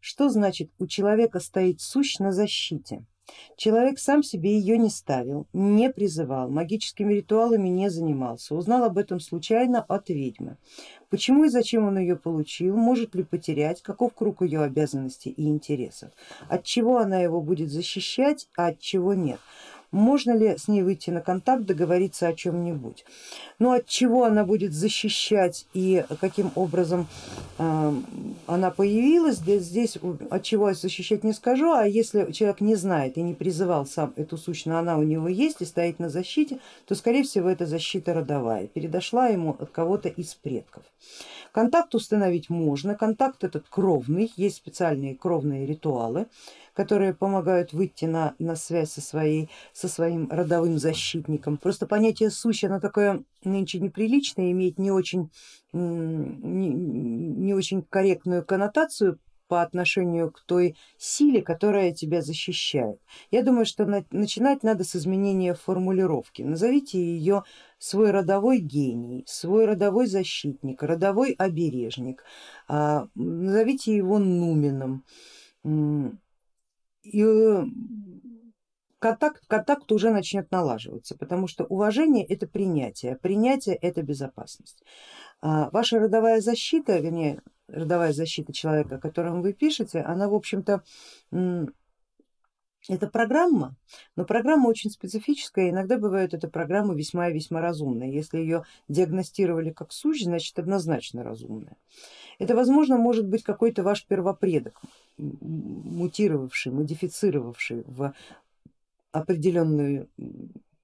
Что значит у человека стоит сущ на защите? Человек сам себе ее не ставил, не призывал, магическими ритуалами не занимался, узнал об этом случайно от ведьмы. Почему и зачем он ее получил, может ли потерять, каков круг ее обязанностей и интересов, от чего она его будет защищать, а от чего нет можно ли с ней выйти на контакт, договориться о чем-нибудь. Но от чего она будет защищать и каким образом э, она появилась, здесь, здесь от чего защищать не скажу, а если человек не знает и не призывал сам эту сущность, но она у него есть и стоит на защите, то скорее всего это защита родовая, передошла ему от кого-то из предков. Контакт установить можно, контакт этот кровный, есть специальные кровные ритуалы, которые помогают выйти на, на связь со, своей, со своим родовым защитником. Просто понятие сущ, оно такое нынче неприличное, имеет не очень, не, не очень корректную коннотацию по отношению к той силе, которая тебя защищает. Я думаю, что начинать надо с изменения формулировки. Назовите ее свой родовой гений, свой родовой защитник, родовой обережник, а, назовите его нуменом и э, контакт, контакт уже начнет налаживаться, потому что уважение это принятие, принятие это безопасность. А ваша родовая защита, вернее родовая защита человека, о котором вы пишете, она в общем-то это программа, но программа очень специфическая, иногда бывает эта программа весьма и весьма разумная. Если ее диагностировали как сущ, значит однозначно разумная. Это возможно может быть какой-то ваш первопредок, мутировавший, модифицировавший в определенную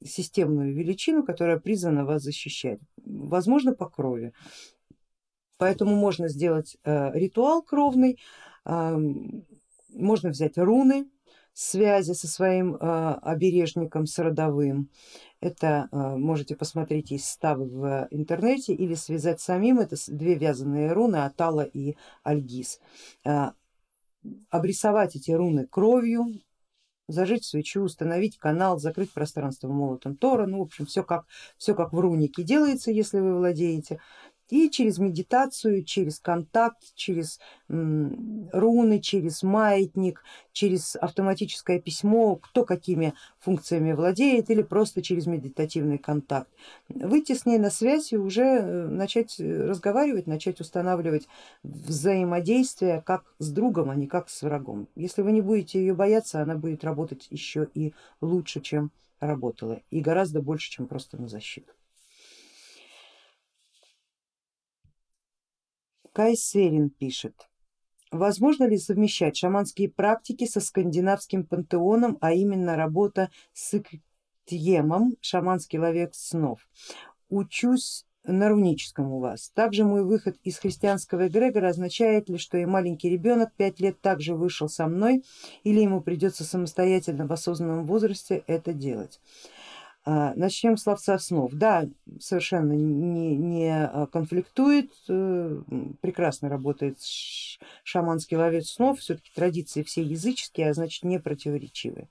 системную величину, которая призвана вас защищать, возможно по крови. Поэтому можно сделать э, ритуал кровный, можно взять руны связи со своим э, обережником, с родовым. Это э, можете посмотреть, есть ставы в интернете или связать самим, это две вязаные руны Атала и Альгиз. Э, обрисовать эти руны кровью, зажечь свечу, установить канал, закрыть пространство молотом. Тора, ну в общем все как, все как в рунике делается, если вы владеете, и через медитацию, через контакт, через руны, через маятник, через автоматическое письмо, кто какими функциями владеет или просто через медитативный контакт. Выйти с ней на связь и уже э, начать э, разговаривать, начать устанавливать взаимодействие как с другом, а не как с врагом. Если вы не будете ее бояться, она будет работать еще и лучше, чем работала и гораздо больше, чем просто на защиту. Кайсерин пишет, возможно ли совмещать шаманские практики со скандинавским пантеоном, а именно работа с Иктьемом, шаманский ловец снов. Учусь на руническом у вас. Также мой выход из христианского эгрегора означает ли, что и маленький ребенок пять лет также вышел со мной или ему придется самостоятельно в осознанном возрасте это делать. А, начнем с ловца снов. Да, совершенно не, не а, конфликтует, э, прекрасно работает шаманский ловец снов, все-таки традиции все языческие, а значит не противоречивые.